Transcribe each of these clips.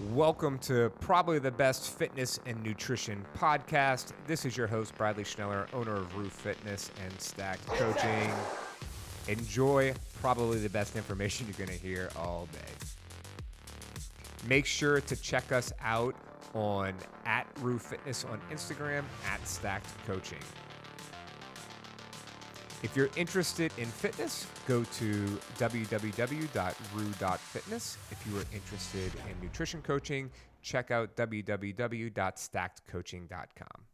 Welcome to probably the best fitness and nutrition podcast. This is your host, Bradley Schneller, owner of Rue Fitness and Stacked Coaching. Enjoy probably the best information you're going to hear all day. Make sure to check us out on at Rue Fitness on Instagram, at Stacked Coaching. If you're interested in fitness, go to www.rue.fitness. If you are interested in nutrition coaching, check out www.stackedcoaching.com.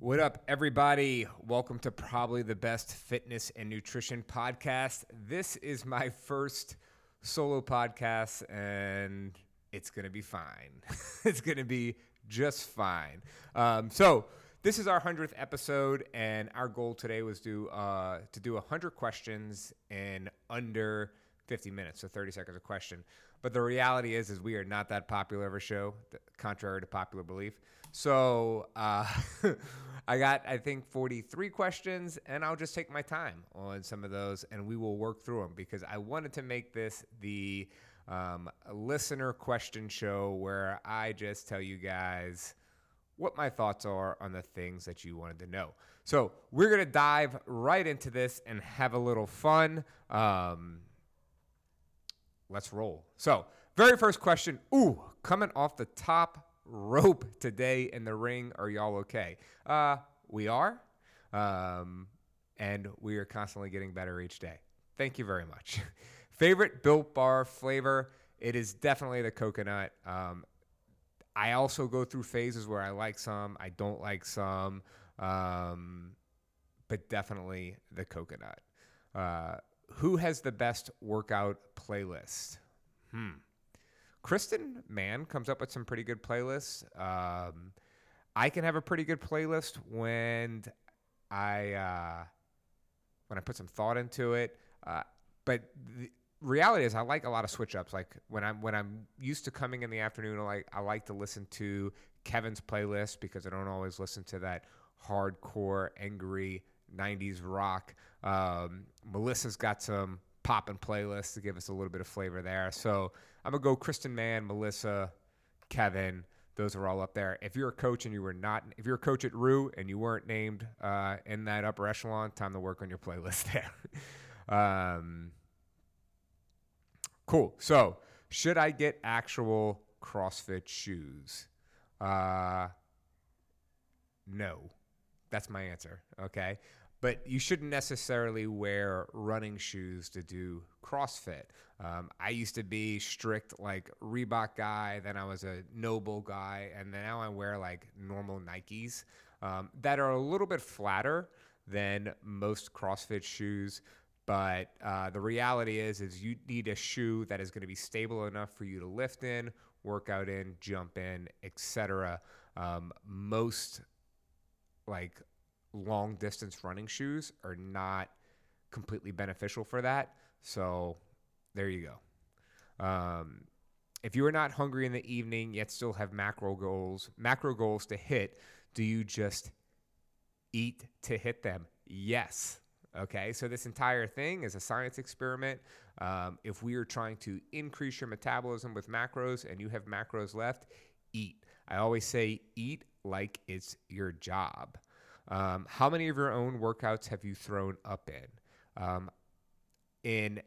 What up, everybody? Welcome to probably the best fitness and nutrition podcast. This is my first solo podcast, and it's going to be fine. it's going to be just fine. Um, so, this is our hundredth episode, and our goal today was to uh, to do hundred questions in under 50 minutes, so 30 seconds a question. But the reality is, is we are not that popular of a show, contrary to popular belief. So uh, I got, I think, 43 questions, and I'll just take my time on some of those, and we will work through them because I wanted to make this the um, listener question show where I just tell you guys what my thoughts are on the things that you wanted to know. So we're gonna dive right into this and have a little fun. Um, let's roll. So, very first question. Ooh, coming off the top rope today in the ring. Are y'all okay? Uh, we are. Um, and we are constantly getting better each day. Thank you very much. Favorite Built Bar flavor? It is definitely the coconut. Um, I also go through phases where I like some, I don't like some, um, but definitely the coconut. Uh, who has the best workout playlist? Hmm. Kristen Mann comes up with some pretty good playlists. Um, I can have a pretty good playlist when I uh, when I put some thought into it. Uh, but the, reality is I like a lot of switch ups. Like when I'm when I'm used to coming in the afternoon, I like I like to listen to Kevin's playlist because I don't always listen to that hardcore, angry '90s rock. Um, Melissa's got some popping playlists to give us a little bit of flavor there. So I'm gonna go Kristen Mann, Melissa, Kevin. Those are all up there. If you're a coach and you were not, if you're a coach at Rue and you weren't named uh, in that upper echelon, time to work on your playlist there. um, Cool. So, should I get actual CrossFit shoes? Uh, no. That's my answer. Okay. But you shouldn't necessarily wear running shoes to do CrossFit. Um, I used to be strict, like Reebok guy. Then I was a NOBULL guy, and now I wear like normal Nikes um, that are a little bit flatter than most CrossFit shoes. But uh, the reality is, is you need a shoe that is going to be stable enough for you to lift in, work out in, jump in, etc. Um, most like long distance running shoes are not completely beneficial for that. So there you go. Um, if you are not hungry in the evening yet still have macro goals, macro goals to hit, do you just eat to hit them? Yes. Okay, so this entire thing is a science experiment. Um, if we are trying to increase your metabolism with macros and you have macros left, eat. I always say eat like it's your job. Um, how many of your own workouts have you thrown up in? Um, in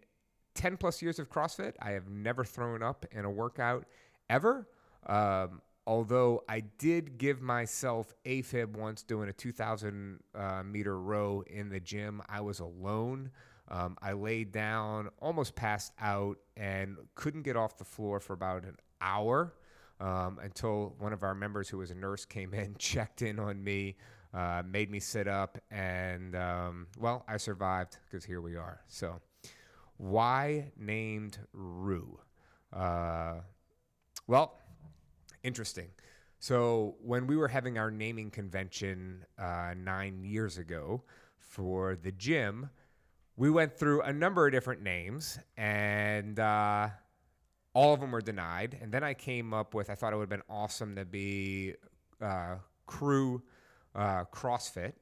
10 plus years of CrossFit, I have never thrown up in a workout ever. Um, although I did give myself AFib once doing a 2,000 uh, meter row in the gym. I was alone. Um, I laid down, almost passed out, and couldn't get off the floor for about an hour um, until one of our members, who was a nurse, came in, checked in on me, uh, made me sit up, and um, well, I survived because here we are. So, why named Rue? Uh, well, interesting. So when we were having our naming convention uh, nine years ago for the gym, we went through a number of different names, and uh, all of them were denied. And then I came up with I thought it would have been awesome to be uh, Krewe uh, CrossFit,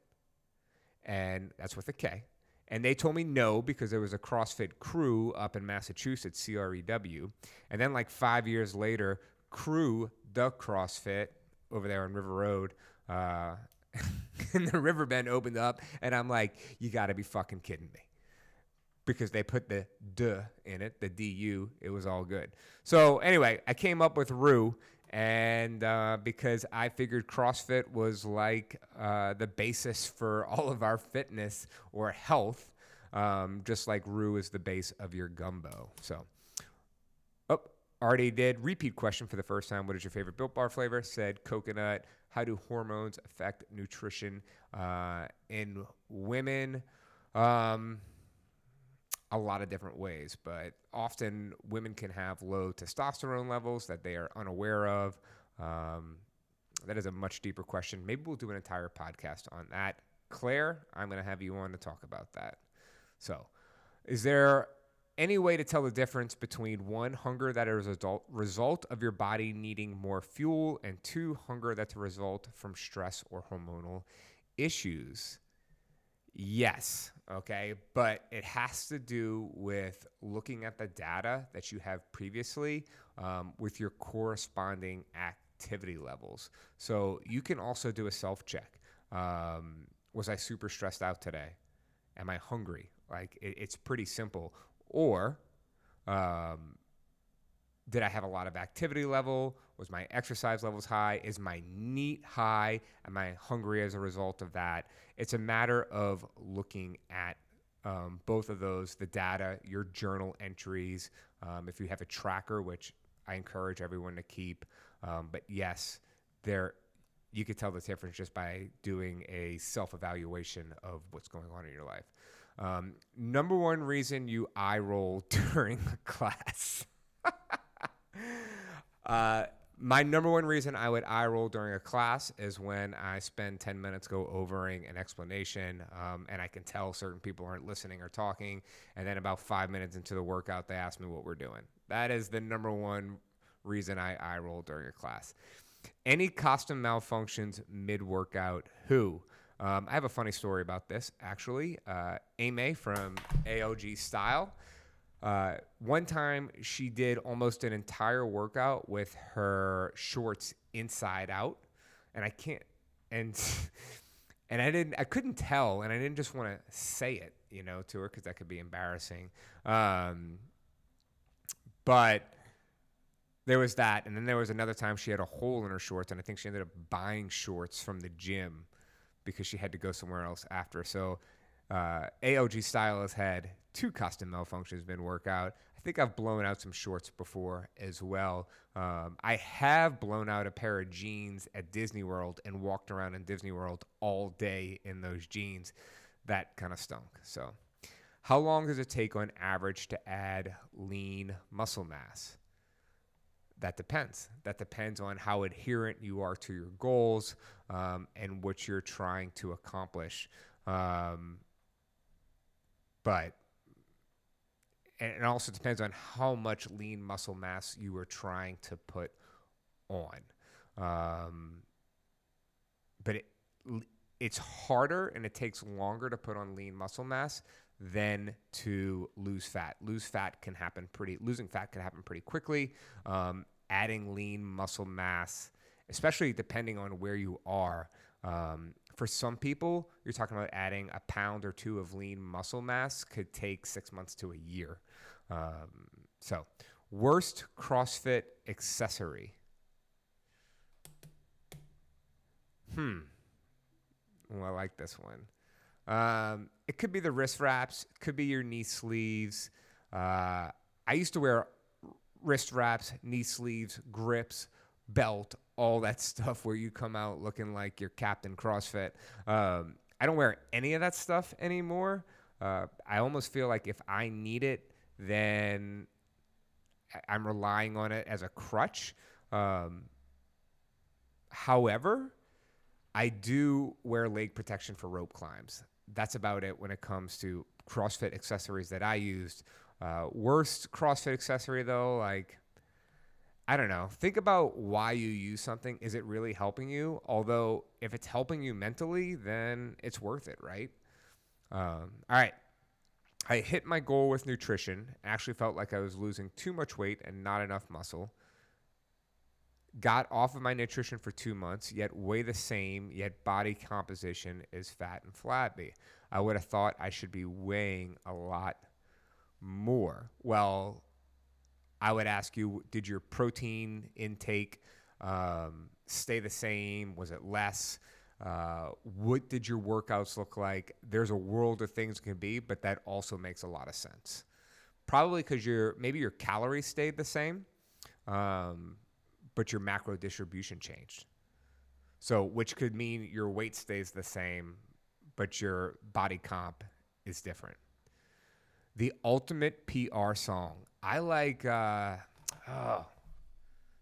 and that's with a K. And they told me no because there was a CrossFit crew up in Massachusetts, CREW. And then, like five years later, Crew, the CrossFit over there on River Road, uh, and the Riverbend opened up. And I'm like, you got to be fucking kidding me because they put the duh in it, the du. It was all good. So anyway, I came up with Rue, and uh, because I figured CrossFit was like uh, the basis for all of our fitness or health, um, just like Rue is the base of your gumbo. So, already did repeat question for the first time. What is your favorite Built Bar flavor? Said coconut. How do hormones affect nutrition uh, in women? Um, a lot of different ways, but often women can have low testosterone levels that they are unaware of. Um, that is a much deeper question. Maybe we'll do an entire podcast on that. Claire, I'm going to have you on to talk about that. So, is there any way to tell the difference between one, hunger that is a result of your body needing more fuel, and two, hunger that's a result from stress or hormonal issues? Yes. Okay. But it has to do with looking at the data that you have previously um, with your corresponding activity levels. So you can also do a self check. Um, was I super stressed out today? Am I hungry? Like it, it's pretty simple. Or um, did I have a lot of activity level? Was my exercise levels high? Is my NEAT high? Am I hungry as a result of that? It's a matter of looking at um, both of those the data, your journal entries. Um, if you have a tracker, which I encourage everyone to keep. Um, but yes, there you could tell the difference just by doing a self evaluation of what's going on in your life. Um, number one reason you eye roll during the class. uh, my number one reason I would eye roll during a class is when I spend 10 minutes go overing an explanation um, and I can tell certain people aren't listening or talking. And then about five minutes into the workout, they ask me what we're doing. That is the number one reason I eye roll during a class. Any costume malfunctions mid workout, who? Um, I have a funny story about this actually. Uh, Ame from AOG Style uh, one time she did almost an entire workout with her shorts inside out, and I can't and and I didn't I couldn't tell, and I didn't just want to say it, you know, to her because that could be embarrassing. Um, but there was that, and then there was another time she had a hole in her shorts, and I think she ended up buying shorts from the gym because she had to go somewhere else after. So uh, AOG Style has had two custom malfunctions been work out. I think I've blown out some shorts before as well. Um, I have blown out a pair of jeans at Disney World and walked around in Disney World all day in those jeans. That kind of stunk. So, how long does it take on average to add lean muscle mass? That depends. That depends on how adherent you are to your goals um, and what you're trying to accomplish. Um, but and it also depends on how much lean muscle mass you are trying to put on. Um, but it, it's harder and it takes longer to put on lean muscle mass than to lose fat. Lose fat can happen pretty. Losing fat can happen pretty quickly. Um, adding lean muscle mass, especially depending on where you are. Um, for some people, you're talking about adding a pound or two of lean muscle mass could take six months to a year. Um, so, worst CrossFit accessory. Hmm. Well, I like this one. Um, it could be the wrist wraps, could be your knee sleeves. Uh, I used to wear wrist wraps, knee sleeves, grips, belt, all that stuff where you come out looking like you're Captain CrossFit. Um, I don't wear any of that stuff anymore. Uh, I almost feel like if I need it, then I'm relying on it as a crutch. Um, however, I do wear leg protection for rope climbs. That's about it when it comes to CrossFit accessories that I used. Uh, worst CrossFit accessory though, like I don't know. Think about why you use something. Is it really helping you? Although, if it's helping you mentally, then it's worth it, right? Um, all right. I hit my goal with nutrition. Actually, felt like I was losing too much weight and not enough muscle. Got off of my nutrition for two months, yet weigh the same, yet body composition is fat and flabby. I would have thought I should be weighing a lot more. Well, I would ask you, did your protein intake um, stay the same? Was it less? Uh, what did your workouts look like? There's a world of things can be, but that also makes a lot of sense. Probably because your maybe your calories stayed the same, um, but your macro distribution changed. So, which could mean your weight stays the same, but your body comp is different. The ultimate PR song. I like uh, oh,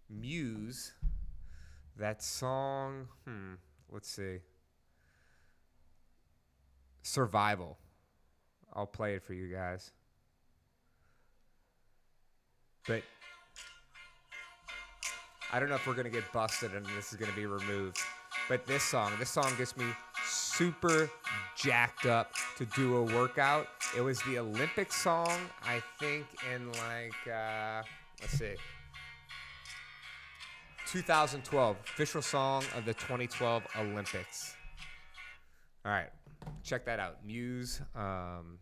Muse. That song. Hmm let's see. Survival. I'll play it for you guys. But I don't know if we're to get busted and this is to be removed. But this song, this song gets me super jacked up to do a workout. It was the Olympic song, I think, in like, uh, let's see. 2012 official song of the 2012 Olympics. All right, check that out. Muse um,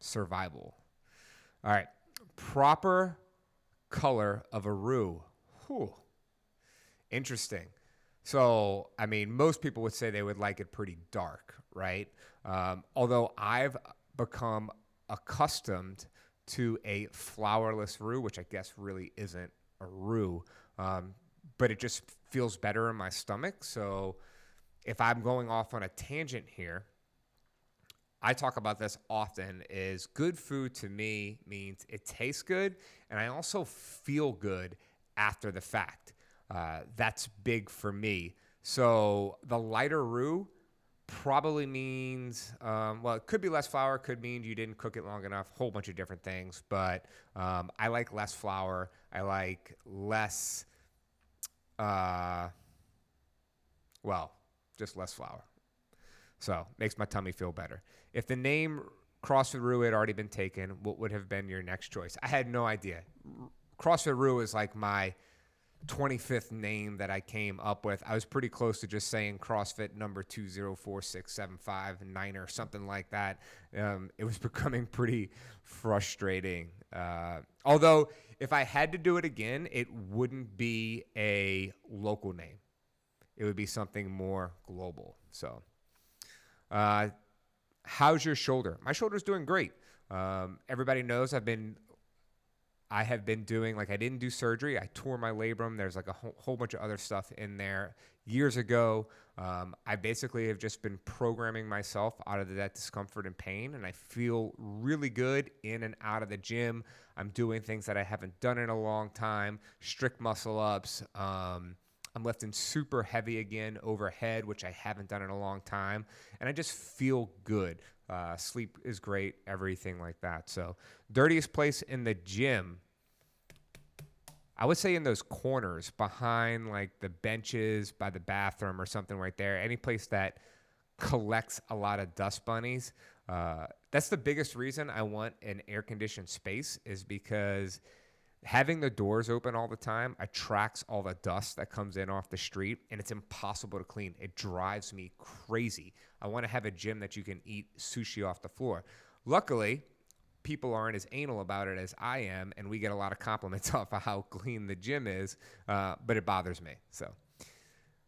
Survival. All right, proper color of a roux. Whew. Interesting. So, I mean, most people would say they would like it pretty dark, right? Um, although I've become accustomed to a flourless roux, which I guess really isn't a roux. Um, but it just feels better in my stomach. So if I'm going off on a tangent here, I talk about this often is good food to me means it tastes good and I also feel good after the fact. Uh, that's big for me. So the lighter roux probably means, um, well, it could be less flour, could mean you didn't cook it long enough, whole bunch of different things. But um, I like less flour. I like less uh, well, just less flour. So makes my tummy feel better. If the name CrossFit Roux had already been taken, what would have been your next choice? I had no idea. CrossFit Roux is like my 25th name that I came up with. I was pretty close to just saying CrossFit number 2046759 or something like that. Um, it was becoming pretty frustrating. Uh, although, if I had to do it again, it wouldn't be a local name, it would be something more global. So, uh, how's your shoulder? My shoulder's doing great. Um, everybody knows I've been I have been doing like I didn't do surgery. I tore my labrum. There's like a whole, whole bunch of other stuff in there. Years ago, um, I basically have just been programming myself out of that discomfort and pain, and I feel really good in and out of the gym. I'm doing things that I haven't done in a long time, strict muscle ups. Um, I'm lifting super heavy again overhead, which I haven't done in a long time, and I just feel good. Uh, sleep is great, everything like that. So, dirtiest place in the gym. I would say in those corners behind like the benches by the bathroom or something right there. Any place that collects a lot of dust bunnies. Uh, that's the biggest reason I want an air conditioned space is because having the doors open all the time attracts all the dust that comes in off the street and it's impossible to clean. It drives me crazy. I want to have a gym that you can eat sushi off the floor. Luckily, people aren't as anal about it as I am, and we get a lot of compliments off of how clean the gym is, uh, but it bothers me. So,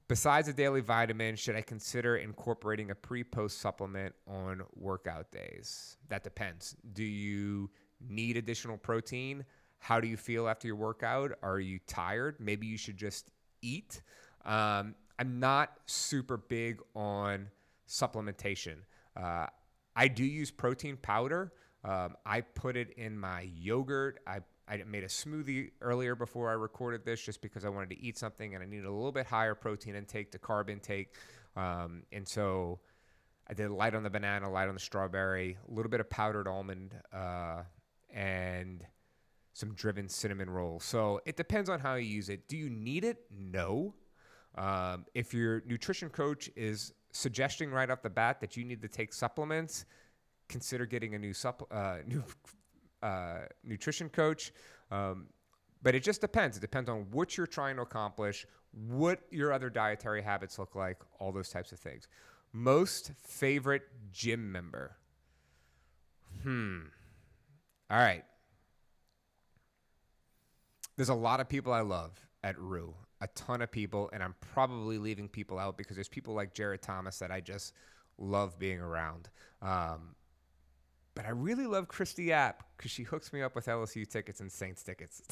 besides a daily vitamin, should I consider incorporating a pre post supplement on workout days? That depends. Do you need additional protein? How do you feel after your workout? Are you tired? Maybe you should just eat. Um, I'm not super big on supplementation. Uh, I do use protein powder. Um, I put it in my yogurt. I, I made a smoothie earlier before I recorded this just because I wanted to eat something and I needed a little bit higher protein intake to carb intake. Um, and so I did light on the banana, light on the strawberry, a little bit of powdered almond, uh, and some driven cinnamon roll. So it depends on how you use it. Do you need it? No. Um, if your nutrition coach is suggesting right off the bat that you need to take supplements, consider getting a new supp- uh, new uh, nutrition coach. Um, but it just depends. It depends on what you're trying to accomplish, what your other dietary habits look like, all those types of things. Most favorite gym member. Hmm. All right. There's a lot of people I love at Rue, a ton of people, and I'm probably leaving people out because there's people like Jared Thomas that I just love being around. Um, but I really love Christy App because she hooks me up with LSU tickets and Saints tickets.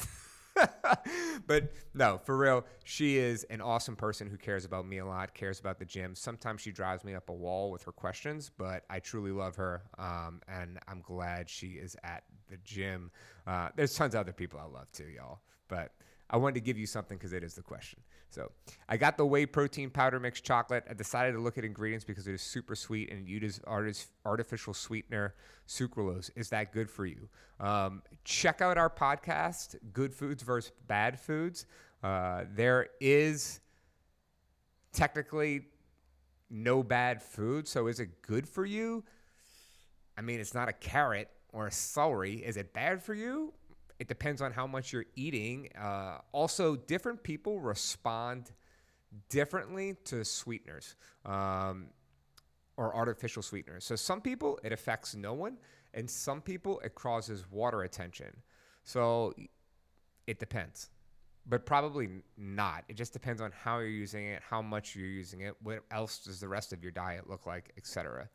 but no, for real, she is an awesome person who cares about me a lot, cares about the gym. Sometimes she drives me up a wall with her questions, but I truly love her, um, and I'm glad she is at the gym. Uh, there's tons of other people I love too, y'all. But I wanted to give you something because it is the question. So I got the whey protein powder mix chocolate. I decided to look at ingredients because it is super sweet and it uses artificial sweetener sucralose. Is that good for you? Um, check out our podcast, Good Foods versus Bad Foods. Uh, there is technically no bad food. So is it good for you? I mean, it's not a carrot or a celery. Is it bad for you? It depends on how much you're eating. Uh, also, different people respond differently to sweeteners um, or artificial sweeteners. So, some people it affects no one, and some people it causes water retention. So, it depends, but probably not. It just depends on how you're using it, how much you're using it, what else does the rest of your diet look like, etc.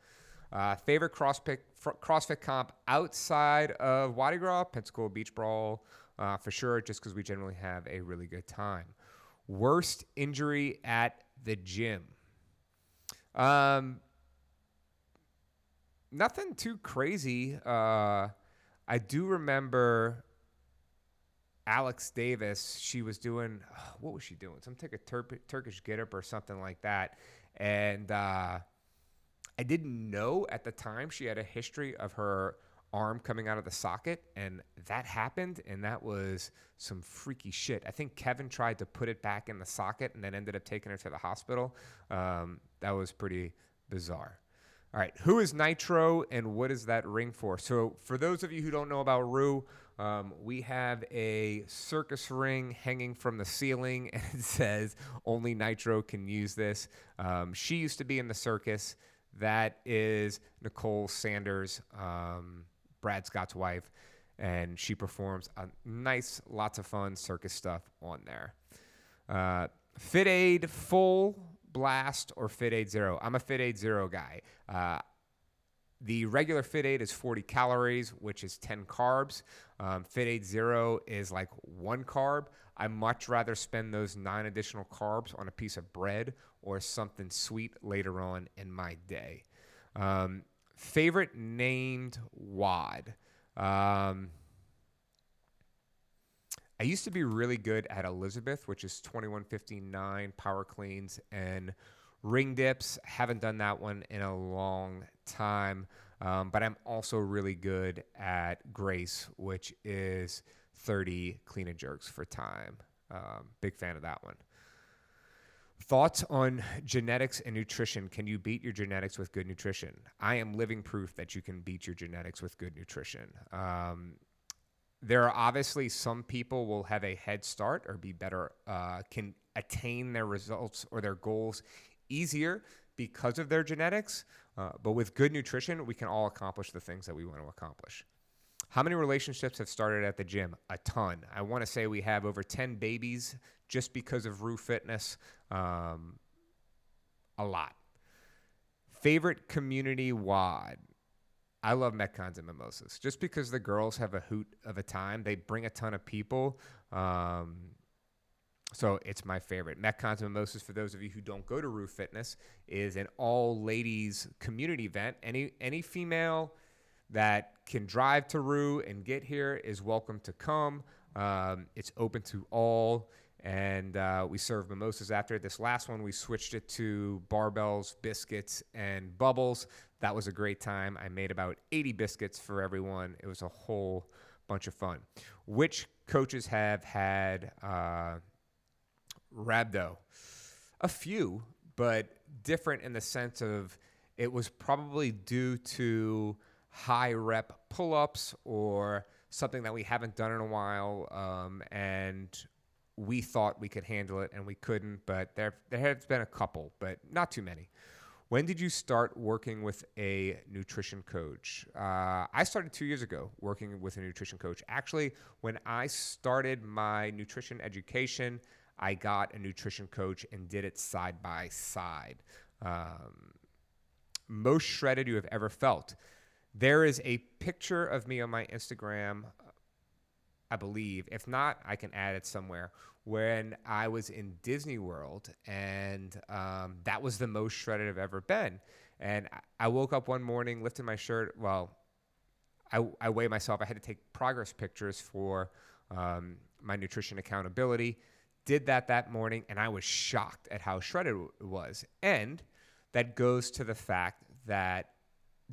Uh, favorite CrossFit, CrossFit comp outside of Wadi Gras, Pensacola Beach Brawl, uh, for sure, just because we generally have a really good time. Worst injury at the gym. Um, nothing too crazy. Uh, I do remember Alex Davis. She was doing what was she doing? Some type of Tur- Turkish get up or something like that, and uh, I didn't know at the time she had a history of her arm coming out of the socket, and that happened, and that was some freaky shit. I think Kevin tried to put it back in the socket and then ended up taking her to the hospital. Um, that was pretty bizarre. All right, who is Nitro and what is that ring for? So, for those of you who don't know about Rue, um, we have a circus ring hanging from the ceiling, and it says only Nitro can use this. Um, she used to be in the circus. That is Nicole Sanders, um, Brad Scott's wife, and she performs a nice, lots of fun circus stuff on there. Uh, Fit Aid Full Blast or Fit Aid Zero. I'm a Fit Aid Zero guy. Uh, the regular Fit Aid is 40 calories, which is 10 carbs. Um, Fit Aid Zero is like one carb. I much rather spend those nine additional carbs on a piece of bread or something sweet later on in my day. Um, favorite named WOD. Um, I used to be really good at Elizabeth, which is 2159 power cleans and ring dips. Haven't done that one in a long time. Um, but I'm also really good at Grace, which is 30 clean and jerks for time. Um, big fan of that one. Thoughts on genetics and nutrition? Can you beat your genetics with good nutrition? I am living proof that you can beat your genetics with good nutrition. Um, there are obviously some people will have a head start or be better, uh, can attain their results or their goals easier because of their genetics. Uh, but with good nutrition, we can all accomplish the things that we want to accomplish. How many relationships have started at the gym? A ton. I want to say we have over 10 babies just because of Rue Fitness. Um, a lot. Favorite community WOD? I love Metcons and Mimosas just because the girls have a hoot of a time. They bring a ton of people. Um, so it's my favorite. Metcons and Mimosas, for those of you who don't go to Rue Fitness, is an all ladies community event. Any any female that can drive to Rue and get here is welcome to come. Um, it's open to all, and uh, we serve mimosas after. This last one, we switched it to barbells, biscuits, and bubbles. That was a great time. I made about 80 biscuits for everyone. It was a whole bunch of fun. Which coaches have had uh, rhabdo? A few, but different in the sense of it was probably due to high rep pull ups or something that we haven't done in a while. Um, and we thought we could handle it and we couldn't, but there, there has been a couple, but not too many. When did you start working with a nutrition coach? Uh, I started two years ago working with a nutrition coach. Actually, when I started my nutrition education, I got a nutrition coach and did it side by side. Um, most shredded you have ever felt. There is a picture of me on my Instagram, I believe. If not, I can add it somewhere. When I was in Disney World, and um, that was the most shredded I've ever been. And I woke up one morning, lifted my shirt. Well, I, I weigh myself. I had to take progress pictures for um, my nutrition accountability. Did that that morning, and I was shocked at how shredded it was. And that goes to the fact that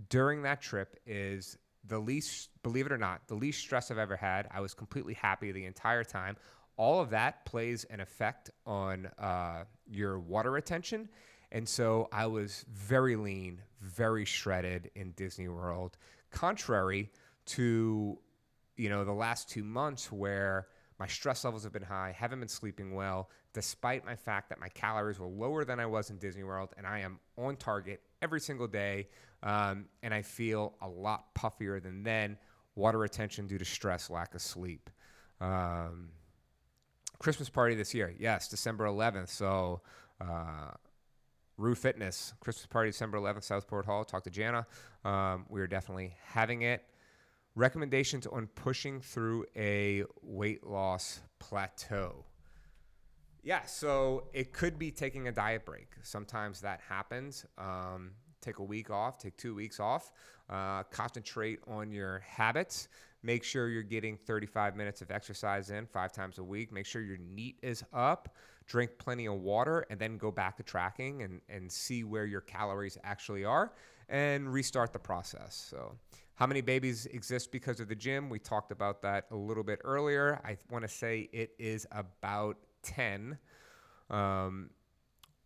during that trip is the least, believe it or not, the least stress I've ever had. I was completely happy the entire time. All of that plays an effect on uh, your water retention. And so I was very lean, very shredded in Disney World, contrary to, you know, the last two months where my stress levels have been high, haven't been sleeping well, despite my fact that my calories were lower than I was in Disney World, and I am on target every single day. Um, and I feel a lot puffier than then. Water retention due to stress, lack of sleep. Um, Christmas party this year, yes, December 11th. So, uh, Rue Fitness Christmas party December 11th, Southport Hall. Talk to Jana. Um, we are definitely having it. Recommendations on pushing through a weight loss plateau. Yeah, so it could be taking a diet break. Sometimes that happens. Um, take a week off, take two weeks off, uh, concentrate on your habits. Make sure you're getting 35 minutes of exercise in five times a week. Make sure your NEAT is up. Drink plenty of water and then go back to tracking and, and see where your calories actually are and restart the process. So, how many babies exist because of the gym? We talked about that a little bit earlier. I want to say it is about 10. Um,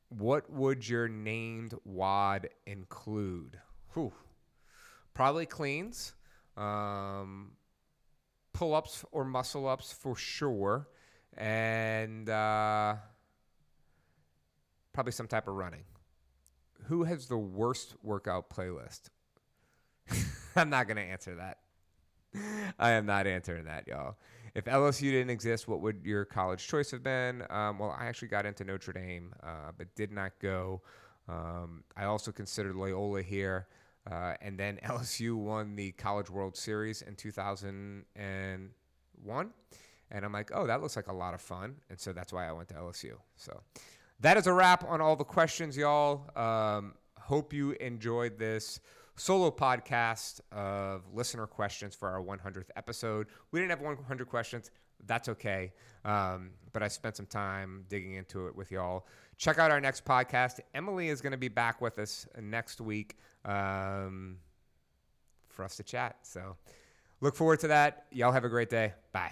what would your named WOD include? Whew. Probably cleans, um, pull ups or muscle ups for sure, and uh, probably some type of running. Who has the worst workout playlist? I'm not going to answer that. I am not answering that, y'all. If LSU didn't exist, what would your college choice have been? Um, well, I actually got into Notre Dame, uh, but did not go. Um, I also considered Loyola here. Uh, and then LSU won the College World Series in 2001. And I'm like, oh, that looks like a lot of fun. And so that's why I went to LSU. So that is a wrap on all the questions, y'all. Um, hope you enjoyed this solo podcast of listener questions for our 100th episode. We didn't have 100 questions. That's okay. Um, but I spent some time digging into it with y'all. Check out our next podcast. Emily is going to be back with us next week um, for us to chat. So look forward to that. Y'all have a great day. Bye.